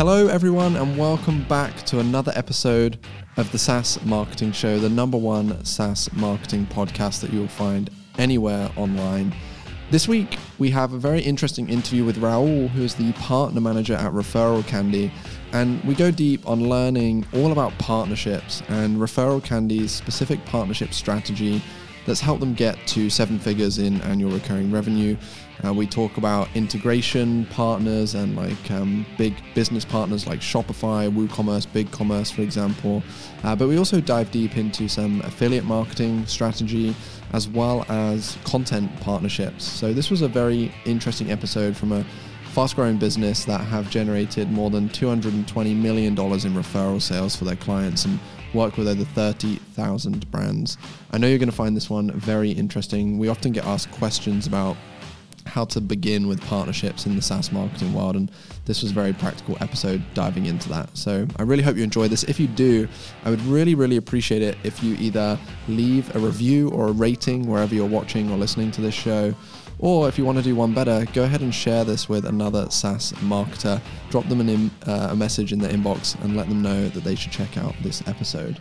Hello, everyone, and welcome back to another episode of the SaaS Marketing Show, the number one SaaS marketing podcast that you'll find anywhere online. This week, we have a very interesting interview with Raul, who is the partner manager at Referral Candy. And we go deep on learning all about partnerships and Referral Candy's specific partnership strategy that's helped them get to seven figures in annual recurring revenue. Uh, we talk about integration partners and like um, big business partners like Shopify, WooCommerce, BigCommerce, for example. Uh, but we also dive deep into some affiliate marketing strategy as well as content partnerships. So this was a very interesting episode from a fast growing business that have generated more than $220 million in referral sales for their clients and work with over 30,000 brands. I know you're going to find this one very interesting. We often get asked questions about how to begin with partnerships in the SaaS marketing world. And this was a very practical episode diving into that. So I really hope you enjoy this. If you do, I would really, really appreciate it if you either leave a review or a rating wherever you're watching or listening to this show. Or if you want to do one better, go ahead and share this with another SaaS marketer. Drop them an, uh, a message in the inbox and let them know that they should check out this episode.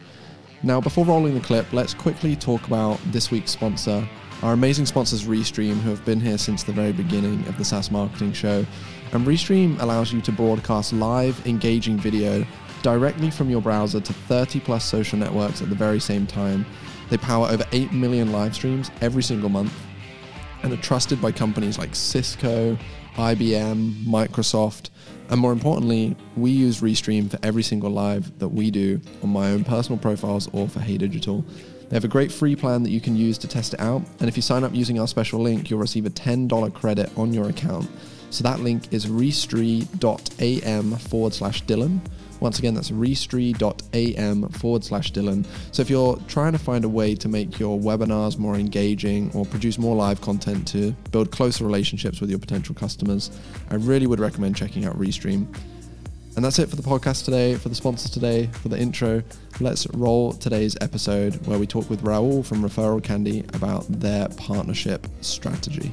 Now, before rolling the clip, let's quickly talk about this week's sponsor, our amazing sponsors, Restream, who have been here since the very beginning of the SaaS Marketing Show. And Restream allows you to broadcast live, engaging video directly from your browser to 30 plus social networks at the very same time. They power over 8 million live streams every single month and are trusted by companies like Cisco, IBM, Microsoft, and more importantly, we use Restream for every single live that we do on my own personal profiles or for Hey Digital. They have a great free plan that you can use to test it out, and if you sign up using our special link, you'll receive a $10 credit on your account. So that link is restream.am forward slash Dylan. Once again, that's restream.am forward slash Dylan. So if you're trying to find a way to make your webinars more engaging or produce more live content to build closer relationships with your potential customers, I really would recommend checking out Restream. And that's it for the podcast today, for the sponsors today, for the intro. Let's roll today's episode where we talk with Raul from Referral Candy about their partnership strategy.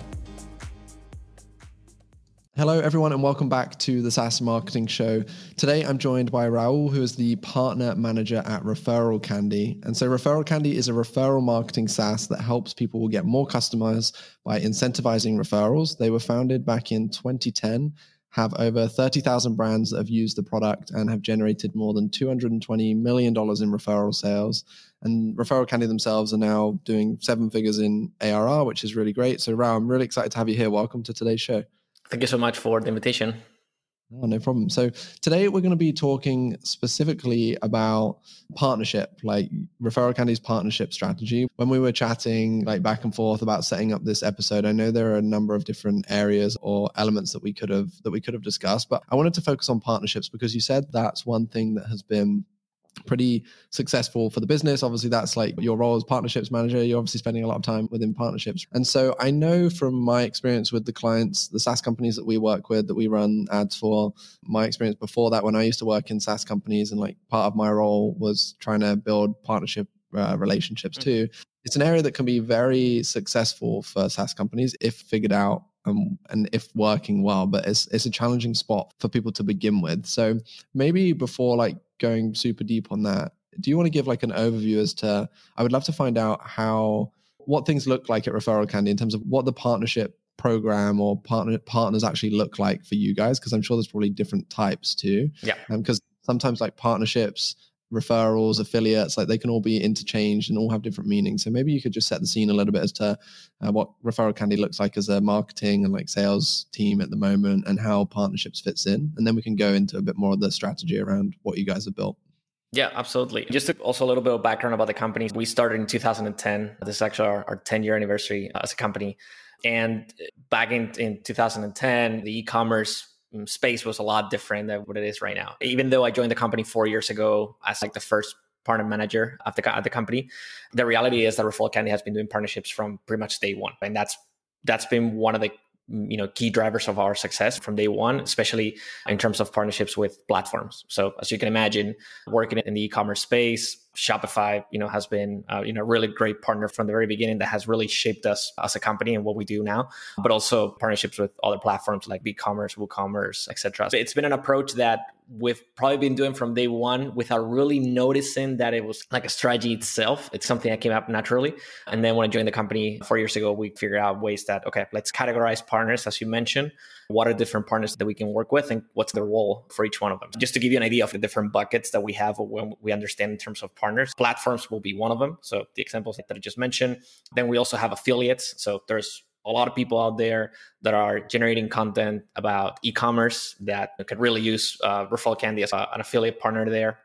Hello, everyone, and welcome back to the SaaS Marketing Show. Today, I'm joined by Raul, who is the partner manager at Referral Candy. And so, Referral Candy is a referral marketing SaaS that helps people get more customers by incentivizing referrals. They were founded back in 2010 have over 30,000 brands that have used the product and have generated more than $220 million in referral sales. And Referral Candy themselves are now doing seven figures in ARR, which is really great. So, Raul, I'm really excited to have you here. Welcome to today's show. Thank you so much for the invitation. Oh, no problem. So today we're going to be talking specifically about partnership, like Referral Candy's partnership strategy. When we were chatting like back and forth about setting up this episode, I know there are a number of different areas or elements that we could have that we could have discussed, but I wanted to focus on partnerships because you said that's one thing that has been pretty successful for the business. Obviously, that's like your role as partnerships manager. You're obviously spending a lot of time within partnerships. And so I know from my experience with the clients, the SaaS companies that we work with, that we run ads for, my experience before that, when I used to work in SaaS companies, and like part of my role was trying to build partnership uh, relationships mm-hmm. too. It's an area that can be very successful for SaaS companies if figured out and, and if working well, but it's it's a challenging spot for people to begin with. So maybe before like going super deep on that, do you want to give like an overview as to? I would love to find out how what things look like at Referral Candy in terms of what the partnership program or partner partners actually look like for you guys because I'm sure there's probably different types too. Yeah. Because um, sometimes like partnerships referrals, affiliates, like they can all be interchanged and all have different meanings. So maybe you could just set the scene a little bit as to uh, what Referral Candy looks like as a marketing and like sales team at the moment and how partnerships fits in. And then we can go into a bit more of the strategy around what you guys have built. Yeah, absolutely. Just also a little bit of background about the company. We started in 2010. This is actually our, our 10 year anniversary as a company. And back in, in 2010, the e-commerce Mm, Mm, space was a lot different than what it is right now. Even though I joined the company four years ago as like the first partner manager of the, at the company, the reality is that Referral Candy has been doing partnerships from pretty much day one, and that's that's been one of the you know key drivers of our success from day one especially in terms of partnerships with platforms. So as you can imagine working in the e-commerce space shopify you know has been uh, you know a really great partner from the very beginning that has really shaped us as a company and what we do now but also partnerships with other platforms like BigCommerce woocommerce etc so it's been an approach that we've probably been doing from day one without really noticing that it was like a strategy itself. It's something that came up naturally. And then when I joined the company four years ago, we figured out ways that, okay, let's categorize partners, as you mentioned. What are different partners that we can work with and what's the role for each one of them? Just to give you an idea of the different buckets that we have when we understand in terms of partners, platforms will be one of them. So the examples that I just mentioned. Then we also have affiliates. So there's a lot of people out there that are generating content about e-commerce that could really use uh, Referral Candy as a, an affiliate partner there.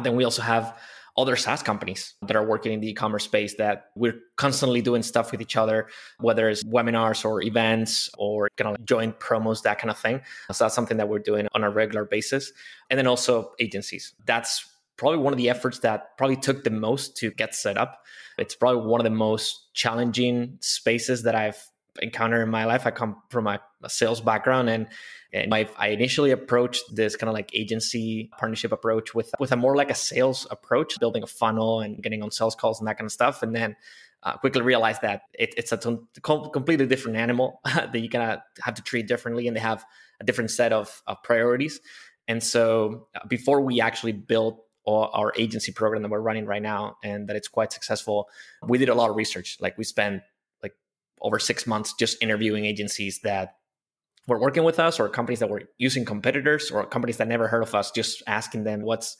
Then we also have other SaaS companies that are working in the e-commerce space that we're constantly doing stuff with each other, whether it's webinars or events or kind of joint promos, that kind of thing. So that's something that we're doing on a regular basis. And then also agencies. That's probably one of the efforts that probably took the most to get set up. It's probably one of the most challenging spaces that I've encounter in my life. I come from a, a sales background and and I, I initially approached this kind of like agency partnership approach with with a more like a sales approach, building a funnel and getting on sales calls and that kind of stuff. And then uh, quickly realized that it, it's a t- completely different animal that you kind of have to treat differently, and they have a different set of, of priorities. And so uh, before we actually built our agency program that we're running right now and that it's quite successful, we did a lot of research. Like we spent over six months just interviewing agencies that were working with us or companies that were using competitors or companies that never heard of us, just asking them what's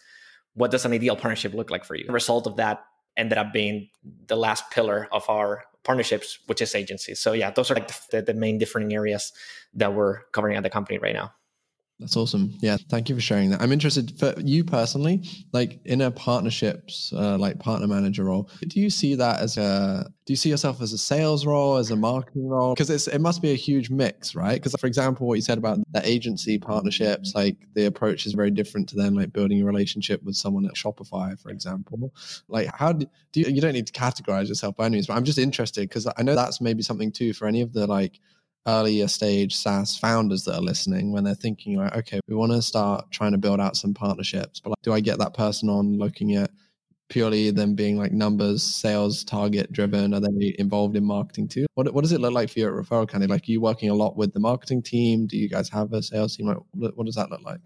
what does an ideal partnership look like for you? The result of that ended up being the last pillar of our partnerships, which is agencies. So yeah, those are like the, the main different areas that we're covering at the company right now. That's awesome. Yeah, thank you for sharing that. I'm interested for you personally, like in a partnerships, uh, like partner manager role. Do you see that as a? Do you see yourself as a sales role, as a marketing role? Because it's it must be a huge mix, right? Because for example, what you said about the agency partnerships, like the approach is very different to then like building a relationship with someone at Shopify, for example. Like, how do, do you? You don't need to categorize yourself by any means, but I'm just interested because I know that's maybe something too for any of the like earlier stage SaaS founders that are listening when they're thinking like, okay, we want to start trying to build out some partnerships, but like, do I get that person on looking at purely them being like numbers, sales target driven? Are they involved in marketing too? What, what does it look like for you at Referral Candy? Like, are you working a lot with the marketing team? Do you guys have a sales team? Like, what, what does that look like?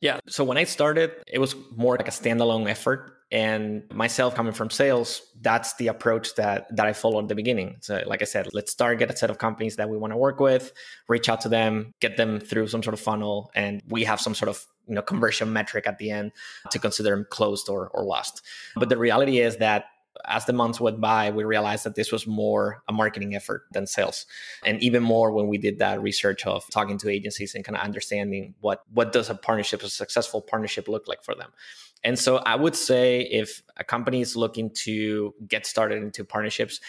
Yeah. So when I started, it was more like a standalone effort. And myself coming from sales, that's the approach that that I followed at the beginning. So like I said, let's target a set of companies that we want to work with, reach out to them, get them through some sort of funnel, and we have some sort of you know conversion metric at the end to consider them closed or, or lost. But the reality is that as the months went by, we realized that this was more a marketing effort than sales. And even more when we did that research of talking to agencies and kind of understanding what what does a partnership, a successful partnership look like for them. And so I would say if a company is looking to get started into partnerships,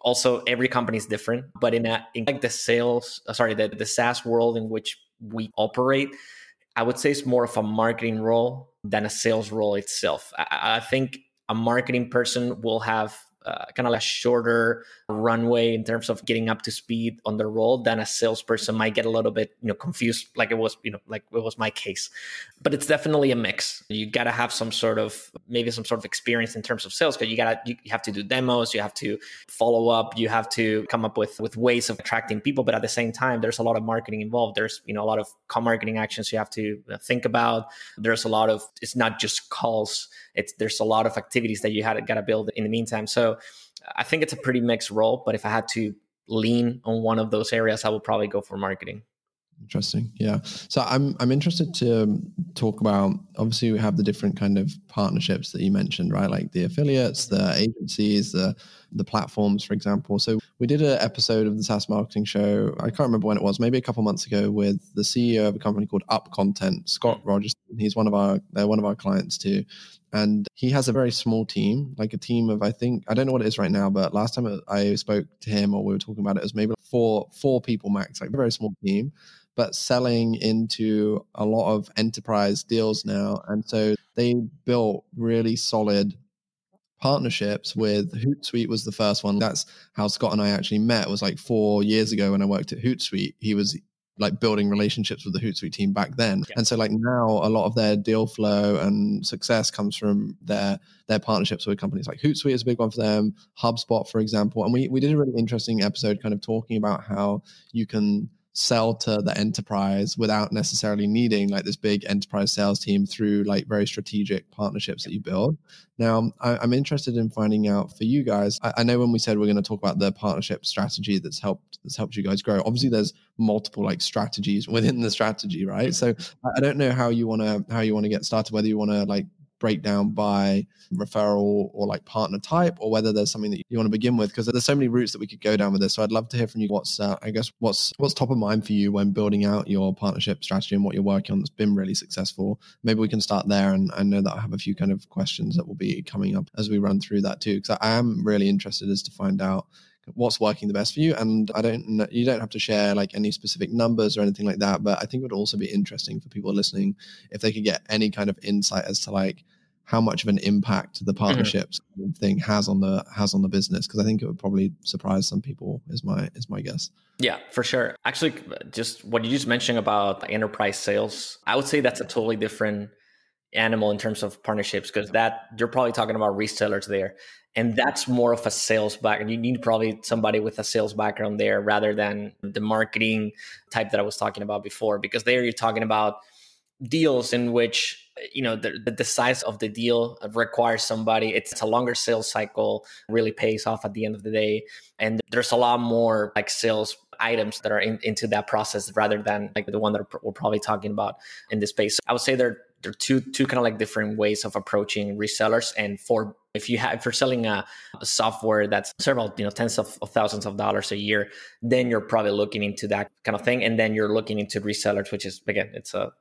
also every company is different, but in, a, in like the sales, uh, sorry, the, the SaaS world in which we operate, I would say it's more of a marketing role than a sales role itself. I, I think a marketing person will have uh, kind of a shorter runway in terms of getting up to speed on the role than a salesperson might get a little bit you know confused like it was you know like it was my case. But it's definitely a mix. You got to have some sort of maybe some sort of experience in terms of sales because you got to you have to do demos you have to follow up you have to come up with with ways of attracting people. But at the same time there's a lot of marketing involved. There's you know a lot of co-marketing actions you have to uh, think about. There's a lot of it's not just calls. It's there's a lot of activities that you had got to build in the meantime. So I think it's a pretty mixed role, but if I had to lean on one of those areas, I would probably go for marketing. Interesting. Yeah. So I'm I'm interested to um, talk about obviously we have the different kind of partnerships that you mentioned, right? Like the affiliates, the agencies, the the platforms, for example. So we did an episode of the SaaS marketing show. I can't remember when it was, maybe a couple months ago, with the CEO of a company called UpContent, Scott mm. Rogers. He's one of our they're one of our clients too and he has a very small team like a team of i think i don't know what it is right now but last time i spoke to him or we were talking about it, it was maybe four four people max like a very small team but selling into a lot of enterprise deals now. And so they built really solid partnerships with hootsuite was the first one. That's how scott and i actually met it was like four years ago when i worked at hootsuite. He was like building relationships with the Hootsuite team back then. Yeah. And so like now a lot of their deal flow and success comes from their their partnerships with companies like Hootsuite is a big one for them, HubSpot, for example. And we, we did a really interesting episode kind of talking about how you can sell to the enterprise without necessarily needing like this big enterprise sales team through like very strategic partnerships that you build. Now, I, am interested in finding out for you guys. I, I know when we said we're going to talk about the partnership strategy that's helped that's helped you guys grow. Obviously, there's multiple like strategies within the strategy, right? So I don't know how you want to how you want to get started. Whether you want to like breakdown by referral or like partner type or whether there's something that you want to begin with because there's so many routes that we could go down with this. So i'd love to hear from you what's uh, i guess what's what's top of mind for you when building out your partnership strategy and what you're working on that's been really successful. Maybe we can start there and i know that i have a few kind of questions that will be coming up as we run through that too because i am really interested as to find out what's working the best for you and i don't know, you don't have to share like any specific numbers or anything like that but i think it would also be interesting for people listening if they could get any kind of insight as to like how much of an impact the mm-hmm. partnerships mm-hmm. thing has on the has on the business because i think it would probably surprise some people is my is my guess yeah for sure actually just what you just mentioned about enterprise sales i would say that's a totally different animal in terms of partnerships because that you're probably talking about resellers there and that's more of a sales background you need probably somebody with a sales background there rather than the marketing type that i was talking about before because there you're talking about deals in which you know the, the size of the deal requires somebody it's a longer sales cycle really pays off at the end of the day. And there's a lot more like sales items that are in, into that process rather than like the one that we're probably talking about in this space. So i would say there there are two two kind of like different ways of approaching resellers and for if you have if you're selling a, a software that's several you know tens of, of, thousands of dollars a year then you're probably looking into that kind of thing. And then you're looking into resellers which is again it's a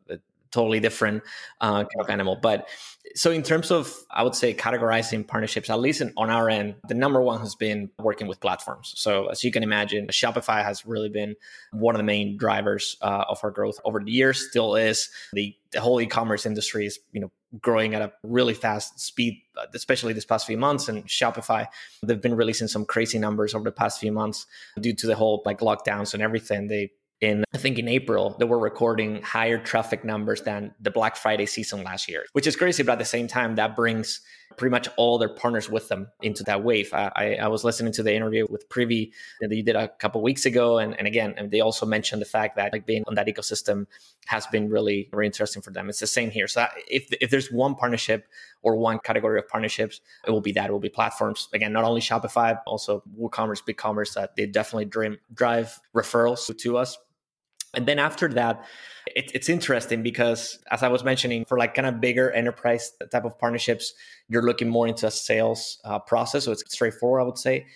totally different uh, kind of animal. But so in terms of, I would say categorizing partnerships, at least in, on our end, the number one has been working with platforms. So as you can imagine, Shopify has really been one of the main drivers uh, of our growth over the years. Still is the the whole e-commerce industry is you know growing at a really fast speed especially this past few months and shopify they've been releasing some crazy numbers over the past few months due to the whole like lockdowns and everything they in I think in April they were recording higher traffic numbers than the Black Friday season last year, which is crazy. But at the same time, that brings pretty much all their partners with them into that wave. I, I, was listening to the interview with Privy that you did a couple weeks ago, and, and again, and they also mentioned the fact that like being on that ecosystem has been really very interesting for them. It's the same here. So if if there's one partnership or one category of partnerships, it will be that. It will be platforms. Again, not only Shopify, also WooCommerce, BigCommerce that they definitely drive, drive referrals to us and then after that, it, it's interesting because, as I was mentioning, for like kind of bigger enterprise type of partnerships, you're looking more into a sales uh, process. So it's straightforward, I would say.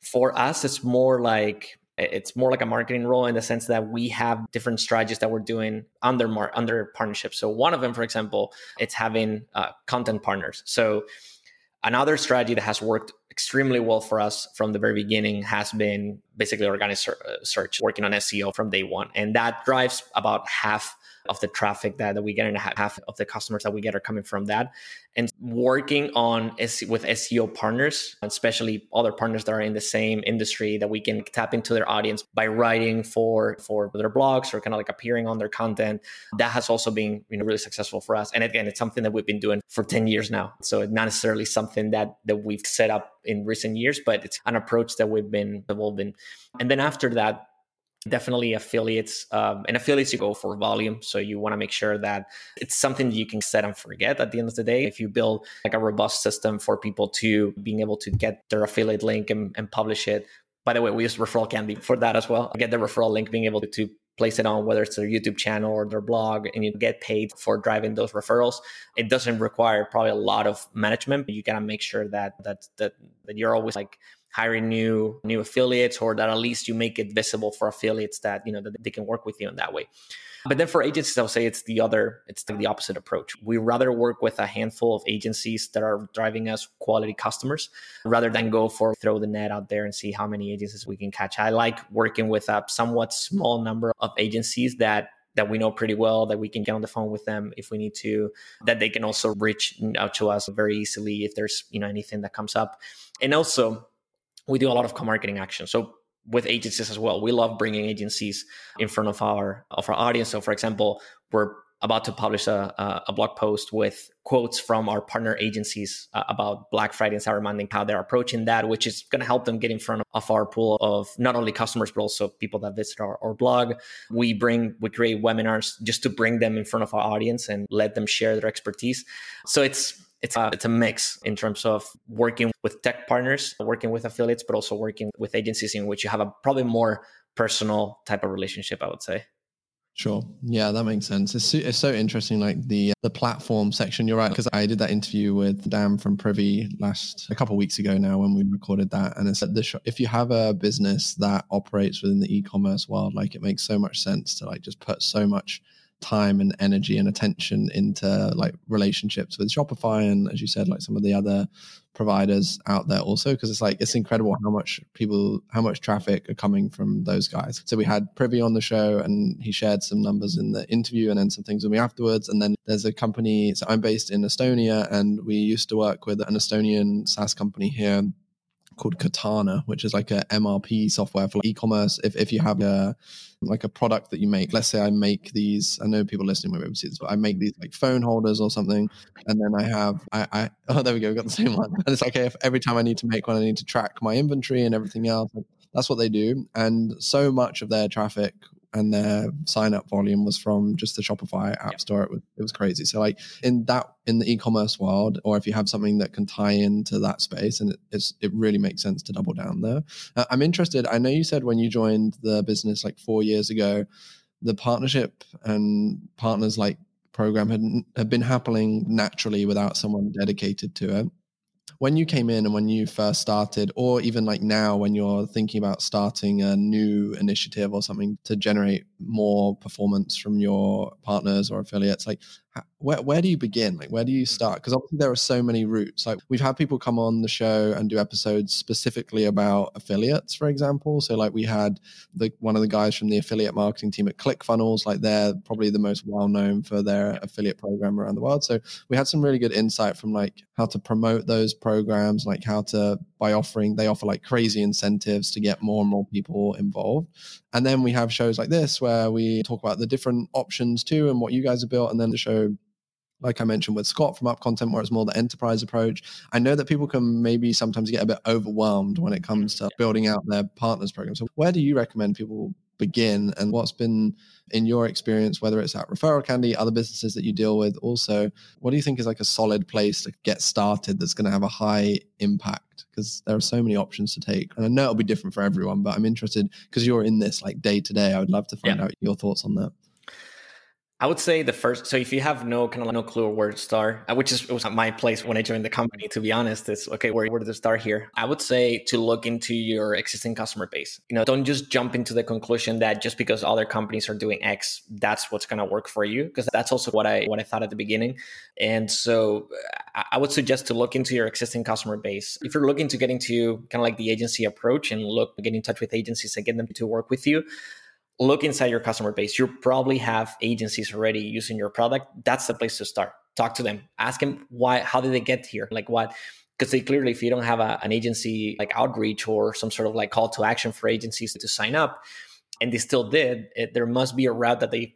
For us, it's more like it's more like a marketing role in the sense that we have different strategies that we're doing under mar- under partnerships. So one of them, for example, it's having uh, content partners. So another strategy that has worked extremely well for us from the very beginning has been basically organic uh, search, working on SEO from day one. And that drives about half of the traffic that, that we get and half of the customers that we get are coming from that and working on with SEO partners, especially other partners that are in the same industry that we can tap into their audience by writing for for their blogs or kind of like appearing on their content. That has also been you know really successful for us. And again, it's something that we've been doing for 10 years now. So it's not necessarily something that that we've set up in recent years, but it's an approach that we've been evolved in. And then after that, definitely affiliates um, and affiliates you go for volume so you want to make sure that it's something that you can set and forget at the end of the day. If you build like a robust system for people to being able to get their affiliate link and, and publish it by the way we use referral candy for that as well. Get the referral link being able to, to place it on whether it's their youtube channel or their blog and you get paid for driving those referrals. It doesn't require probably a lot of management but you gotta make sure that that that, that you're always like hiring new new affiliates or that at least you make it visible for affiliates that you know that they can work with you in that way. But then for agencies i'll say it's the other it's the opposite approach. We rather work with a handful of agencies that are driving us quality customers rather than go for throw the net out there and see how many agencies we can catch. I like working with a somewhat small number of agencies that that we know pretty well that we can get on the phone with them if we need to that they can also reach out to us very easily if there's you know anything that comes up. And also we do a lot of co-marketing action. So with agencies as well, we love bringing agencies in front of our of our audience. So for example, we're about to publish a, a blog post with quotes from our partner agencies uh, about Black Friday and Cyber Monday, how they're approaching that, which is going to help them get in front of our pool of not only customers, but also people that visit our, our blog. We bring, we create webinars just to bring them in front of our audience and let them share their expertise. So it's, it's a, it's a mix in terms of working with tech partners, working with affiliates, but also working with agencies in which you have a probably more personal type of relationship, I would say. Sure. Yeah, that makes sense. It's, it's so interesting, like the the platform section. You're right, because I did that interview with Dan from Privy last a couple weeks ago now when we recorded that, and it said this: if you have a business that operates within the e-commerce world, like it makes so much sense to like just put so much time and energy and attention into like relationships with Shopify and as you said like some of the other providers out there also because it's like it's incredible how much people how much traffic are coming from those guys. So we had privy on the show and he shared some numbers in the interview and then some things with me afterwards. And then there's a company so i'm based in estonia and we used to work with an estonian saas company here called Katana, which is like a MRP software for e-commerce. If, if you have a like a product that you make, let's say I make these, I know people listening will be able to see this, but I make these like phone holders or something, and then I have I, I oh there we go, we got the same one. And it's like okay, if every time I need to make one, I need to track my inventory and everything else. That's what they do, and so much of their traffic and their sign up volume was from just the Shopify app store. It was, it was crazy. So like in that in the e-commerce world, or if you have something that can tie into that space, and it, it really makes sense to double down there. Uh, I'm interested. I know you said when you joined the business like four years ago, the partnership and partners like program had had been happening naturally without someone dedicated to it when you came in and when you first started, or even like now when you're thinking about starting a new initiative or something to generate more performance from your partners or affiliates, like where, where do you begin? Like, where do you mm. start? Because obviously there are so many routes. Like, we've had people come on the show and do episodes specifically about affiliates, for example. So, like, we had the one of the guys from the affiliate marketing team at ClickFunnels. Like, they're probably the most well known for their affiliate program around the world. So, we had some really good insight from like how to promote those programs, like how to by offering they offer like crazy incentives to get more and more people involved. And then we have shows like this where we talk about the different options too and what you guys have built, and then the show like I mentioned with Scott from UpContent, where it's more the enterprise approach. I know that people can maybe sometimes get a bit overwhelmed when it comes to building out their partners program. So, where do you recommend people begin, and what's been in your experience, whether it's at Referral Candy, other businesses that you deal with, also, what do you think is like a solid place to get started that's going to have a high impact? Because there are so many options to take, and I know it'll be different for everyone, but I'm interested because you're in this like day to day. I would love to find yeah. out your thoughts on that. I would say the first. So if you have no kind of like no clue where to start, uh, which is it was my place when I joined the company. To be honest, it's okay. Where where to start here? I would say to look into your existing customer base. You know, don't just jump into the conclusion that just because other companies are doing X, that's what's going to work for you. Because that's also what I what I thought at the beginning. And so uh, I would suggest to look into your existing customer base. If you're looking to get into kind of like the agency approach and look get in touch with agencies and get them to work with you, look inside your customer base. You probably have agencies already using your product. That's the place to start. Talk to them. Ask them why. How did they get here? Like what? Because they clearly, if you don't have a, an agency like outreach or some sort of like call to action for agencies to sign up, and they still did, it, there must be a route that they,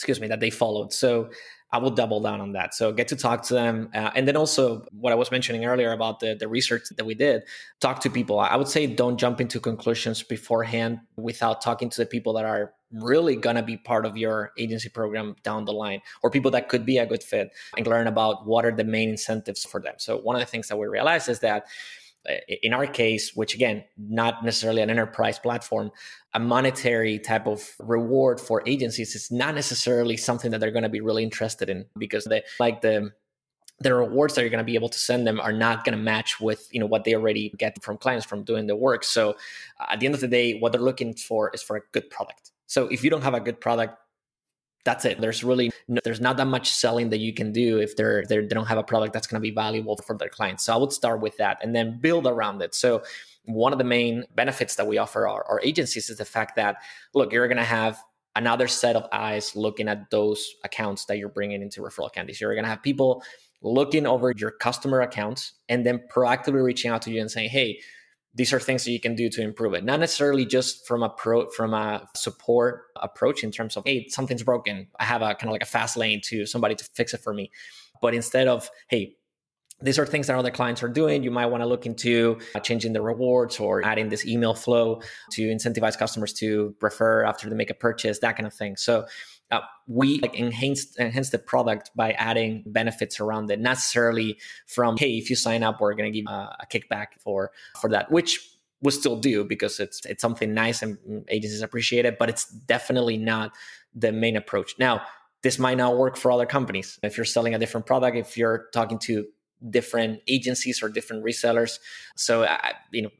excuse me, that they followed. So I will double down on that. So get to talk to them. Uh, and then also what I was mentioning earlier about the, the research that we did, talk to people. I would say don't jump into conclusions beforehand without talking to the people that are really going to be part of your agency program down the line or people that could be a good fit and learn about what are the main incentives for them. So one of the things that we realized is that Eh, in our case, which again, not necessarily an enterprise platform, a monetary type of reward for agencies is not necessarily something that they're going to be really interested in because they like the the rewards that you're going to be able to send them are not going to match with you know what they already get from clients from doing the work. So at the end of the day what they're looking for is for a good product. So if you don't have a good product that's it. There's really no, there's not that much selling that you can do if they're, they're they don't have a product that's going to be valuable for their clients. So I would start with that and then build around it. So one of the main benefits that we offer our, our agencies is the fact that look, you're going to have another set of eyes looking at those accounts that you're bringing into referral candies. You're going to have people looking over your customer accounts and then proactively reaching out to you and saying, "Hey, these are things that you can do to improve it not necessarily just from a pro from a support approach in terms of hey something's broken i have a kind of like a fast lane to somebody to fix it for me but instead of hey these are things that other clients are doing. You might want to look into uh, changing the rewards or adding this email flow to incentivize customers to refer after they make a purchase, that kind of thing. So uh, we like enhance enhance the product by adding benefits around it, necessarily from hey, if you sign up, we're going to give uh, a kickback for for that, which we still do because it's it's something nice and agencies appreciate it, but it's definitely not the main approach. Now, this might not work for other companies. If you're selling a different product, if you're talking to different agencies or different resellers. So, I, you know,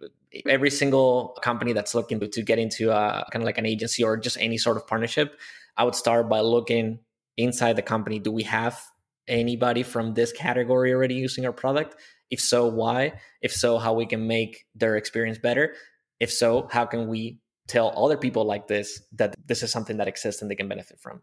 every single company that's looking to get into a, kind of like an agency or just any sort of partnership, I would start by looking inside the company. Do we have anybody from this category already using our product? If so, why? If so, how we can make their experience better? If so, how can we tell other people like this that this is something that exists and they can benefit from?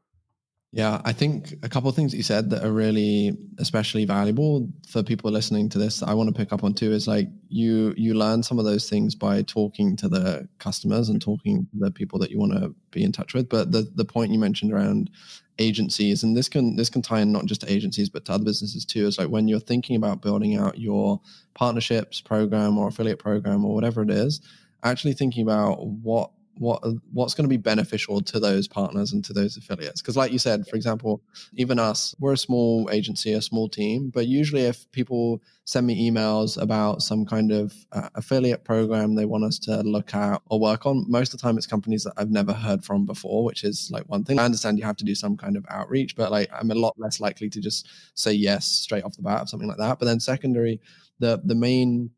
Yeah, I think a couple of things you said that are really especially valuable for people listening to this I want to pick up on too is like you you learn some of those things by talking to the customers and talking to the people that you want to be in touch with. But the the point you mentioned around agencies and this can this can tie in not just to agencies but to other businesses too is like when you're thinking about building out your partnerships program or affiliate program or whatever it is actually thinking about what what what's going to be beneficial to those partners and to those affiliates? Because like you said for example even us we're a small agency a small team but usually if people send me emails about some kind of uh, affiliate program they want us to look at or work on most of the time it's companies that i've never heard from before which is like one thing. I understand you have to do some kind of outreach but like i'm a lot less likely to just say yes straight off the bat of something like that. But then secondary the the main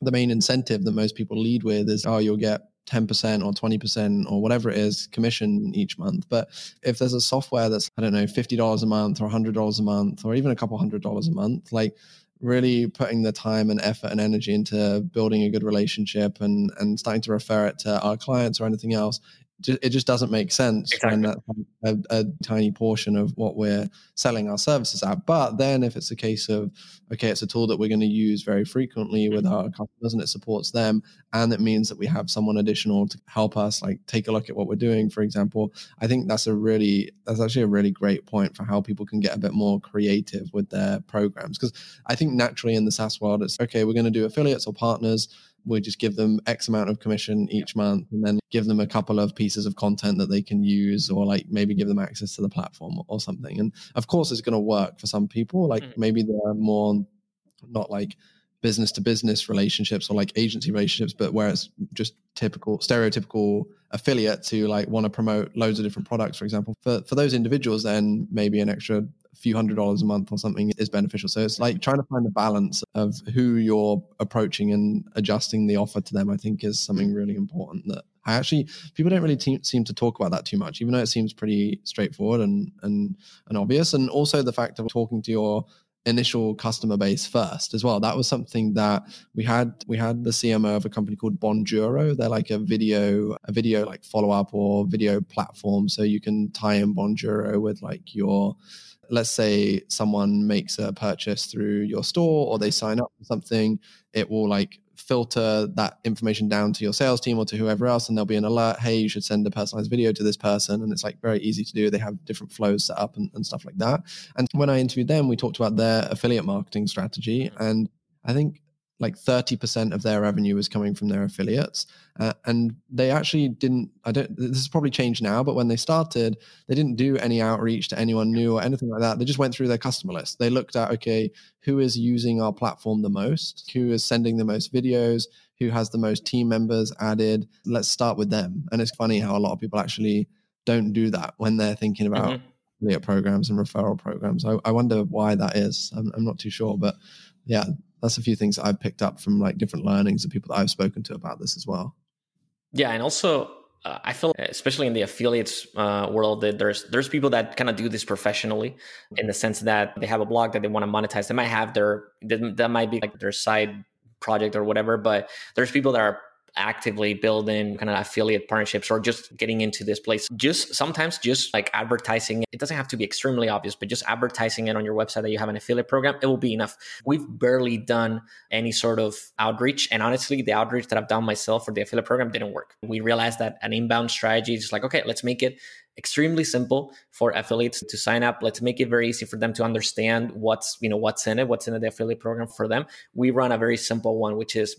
the main incentive that most people lead with is oh you'll get 10% or 20% or whatever it is commission each month. But if there's a software that's, I don't know, $50 a month or $100 a month or even a couple hundred dollars a month, like really putting the time and effort and energy into building a good relationship and, and starting to refer it to our clients or anything else it just doesn't make sense exactly. when that's a, a, tiny portion of what we're selling our services at. But then if it's a case of, okay, it's a tool that we're going to use very frequently with mm-hmm. our customers and it supports them, and it means that we have someone additional to help us like take a look at what we're doing, for example, I think that's a really, that's actually a really great point for how people can get a bit more creative with their programs. Because I think naturally in the SaaS world, it's okay, we're going to do affiliates or partners we just give them X amount of commission each month and then give them a couple of pieces of content that they can use or like maybe give them access to the platform or something. And of course, it's going to work for some people. Like mm. maybe they're more not like business to business relationships or like agency relationships, but where it's just typical, stereotypical affiliate to like want to promote loads of different products, for example. For, for those individuals, then maybe an extra few hundred dollars a month or something is beneficial. So it's like trying to find the balance of who you're approaching and adjusting the offer to them. I think is something really important that I actually people don't really te- seem to talk about that too much, even though it seems pretty straightforward and and and obvious. And also the fact of talking to your initial customer base first as well. That was something that we had we had the CMO of a company called Bonjoro. They're like a video a video like follow up or video platform so you can tie in Bonjoro with like your let's say someone makes a purchase through your store or they sign up for something, it will like filter that information down to your sales team or to whoever else and there'll be an alert hey you should send a personalized video to this person. And it's like very easy to do. They have different flows set up and, and stuff like that. And when i interviewed them we talked about their affiliate marketing strategy. Mm-hmm. And i think like 30% of their revenue was coming from their affiliates. Uh, and they actually didn't i don't this has probably changed now but when they started they didn't do any outreach to anyone new or anything like that. They just went through their customer list. They looked at okay who is using our platform the most? Who is sending the most videos? Who has the most team members added? Let's start with them. And it's funny how a lot of people actually don't do that when they're thinking about mm-hmm. affiliate programs and referral programs. I, I wonder why that is. I'm, I'm not too sure but yeah that's a few things I've picked up from like different learnings of people that I've spoken to about this as well. Yeah, and also uh, I feel, especially in the affiliates uh, world, that there's there's people that kind of do this professionally, in the sense that they have a blog that they want to monetize. They might have their that might be like their side project or whatever, but there's people that are actively building kind of affiliate partnerships or just getting into this place, just sometimes just like advertising, it doesn't have to be extremely obvious, but just advertising it on your website that you have an affiliate program, it will be enough. We've barely done any sort of outreach. And honestly, the outreach that I've done myself for the affiliate program didn't work. We realized that an inbound strategy is just like, okay, let's make it extremely simple for affiliates to sign up let's make it very easy for them to understand what's you know what's in it what's in the affiliate program for them we run a very simple one which is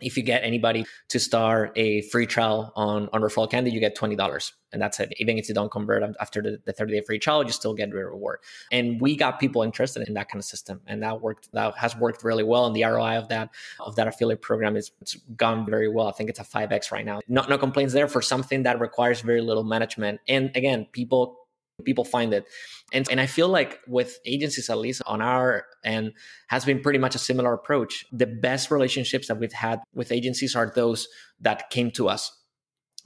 if you get anybody to start a free trial on, on referral candy, you get $20 and that's it. Even if you don't convert after the, the 30 day free trial, you still get a reward. And we got people interested in that kind of system. And that worked, that has worked really well. And the ROI of that, of that affiliate program is it's gone very well. I think it's a 5X right now. No, no complaints there for something that requires very little management. And again, people people find it. And and i feel like with agencies at least on our end has been pretty much a similar approach. The best relationships that we've had with agencies are those that came to us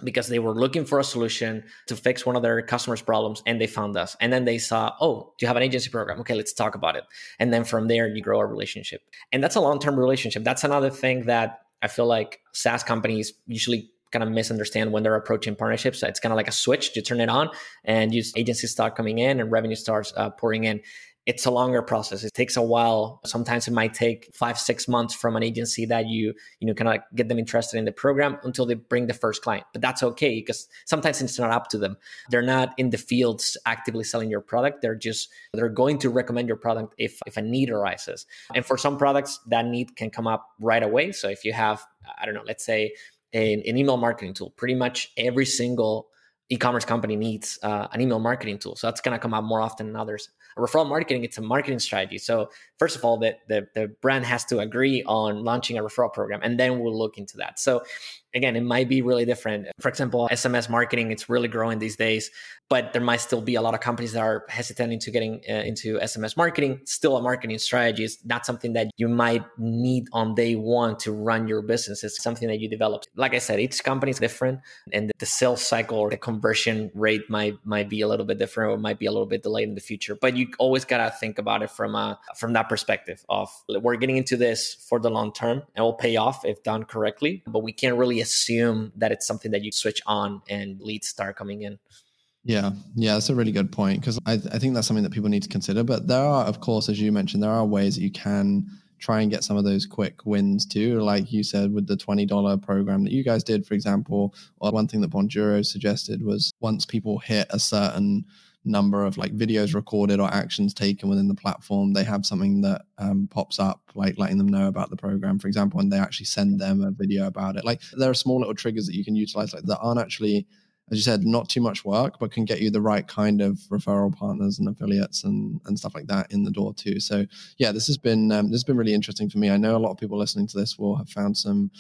because they were looking for a solution to fix one of their customers problems and they found us. And then they saw oh do you have an agency program. Okay let's talk about it. And then from there you grow a relationship. And that's a long-term relationship. That's another thing that i feel like saas companies usually kind of misunderstand when they're approaching partnerships. It's kind of like a switch. You turn it on and use agencies start coming in and revenue starts uh, pouring in. It's a longer process. It takes a while. Sometimes it might take five, six months from an agency that you, you know, kind of get them interested in the program until they bring the first client. But that's okay because sometimes it's not up to them. They're not in the fields actively selling your product. They're just they're going to recommend your product if if a need arises. And for some products, that need can come up right away. So if you have, I don't know, let's say an, an email marketing tool. Pretty much every single e-commerce company needs uh, an email marketing tool. So that's going to come out more often than others. Referral marketing, it's a marketing strategy. So first of all, the, the, the brand has to agree on launching a referral program, and then we'll look into that. So again, it might be really different. For example, SMS marketing, it's really growing these days, but there might still be a lot of companies that are hesitant into getting uh, into SMS marketing. Still a marketing strategy is not something that you might need on day one to run your business. It's something that you develop. Like I said, each company is different and the sales cycle or the conversion rate might might be a little bit different or might be a little bit delayed in the future. But you always gotta think about it from a from that perspective of we're getting into this for the long term and will pay off if done correctly. But we can't really assume that it's something that you switch on and leads start coming in. Yeah, yeah, that's a really good point because I, I think that's something that people need to consider. But there are, of course, as you mentioned, there are ways that you can try and get some of those quick wins too. Like you said, with the $20 program that you guys did, for example, or one thing that Bonjoro suggested was once people hit a certain number of like videos recorded or actions taken within the platform, they have something that um, pops up, like letting them know about the program, for example, and they actually send them a video about it. Like there are small little triggers that you can utilize like that aren't actually as you said, not too much work, but can get you the right kind of referral partners and affiliates and, and stuff like that in the door too. So yeah, this has been um, this has been really interesting for me. I know a lot of people listening to this will have found some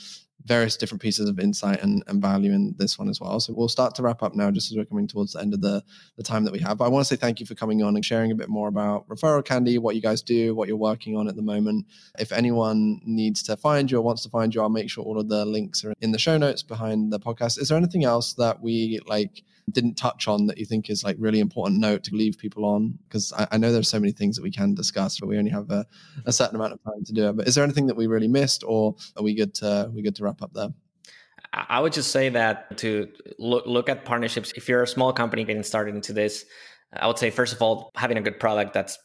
various different pieces of insight and, and value in this one as well. So we'll start to wrap up now, just as we're coming towards the end of the, the time that we have. But I want to say thank you for coming on and sharing a bit more about Referral Candy, what you guys do, what you're working on at the moment. If anyone needs to find you or wants to find you, I'll make sure all of the links are in the show notes behind the podcast. Is there anything else that we like didn't touch on that you think is like really important note to leave people on? Because I, I, know there's so many things that we can discuss, but we only have a, a certain amount of time to do it. But is there anything that we really missed, or are we good to we good to wrap up there? I would just say that to look look at partnerships. If you're a small company getting started into this, I would say first of all having a good product that's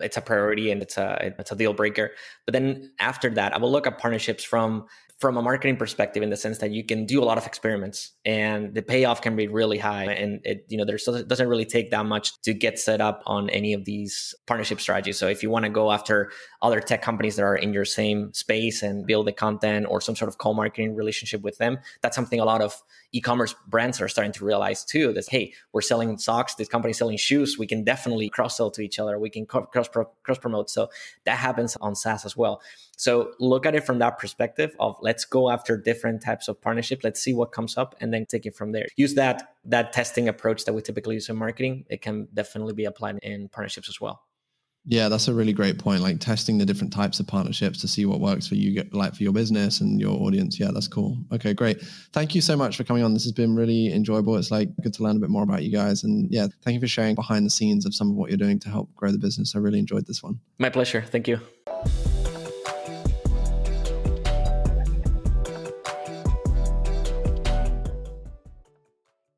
it's a priority and it's a it's a deal breaker. But then after that, I will look at partnerships from from a marketing perspective in the sense that you can do a lot of experiments and the payoff can be really high and it you know there doesn't really take that much to get set up on any of these partnership strategies. So if you want to go after other tech companies that are in your same space and build the content or some sort of co-marketing relationship with them that's something a lot of e-commerce brands are starting to realize too that hey we're selling socks this company's selling shoes we can definitely cross sell to each other we can cross cross promote so that happens on SaaS as well. So look at it from that perspective of let's go after different types of partnership. Let's see what comes up and then take it from there. Use that that testing approach that we typically use in marketing. It can definitely be applied in partnerships as well. Yeah, that's a really great point. Like testing the different types of partnerships to see what works for you, like for your business and your audience. Yeah, that's cool. Okay, great. Thank you so much for coming on. This has been really enjoyable. It's like good to learn a bit more about you guys. And yeah, thank you for sharing behind the scenes of some of what you're doing to help grow the business. I really enjoyed this one. My pleasure. Thank you.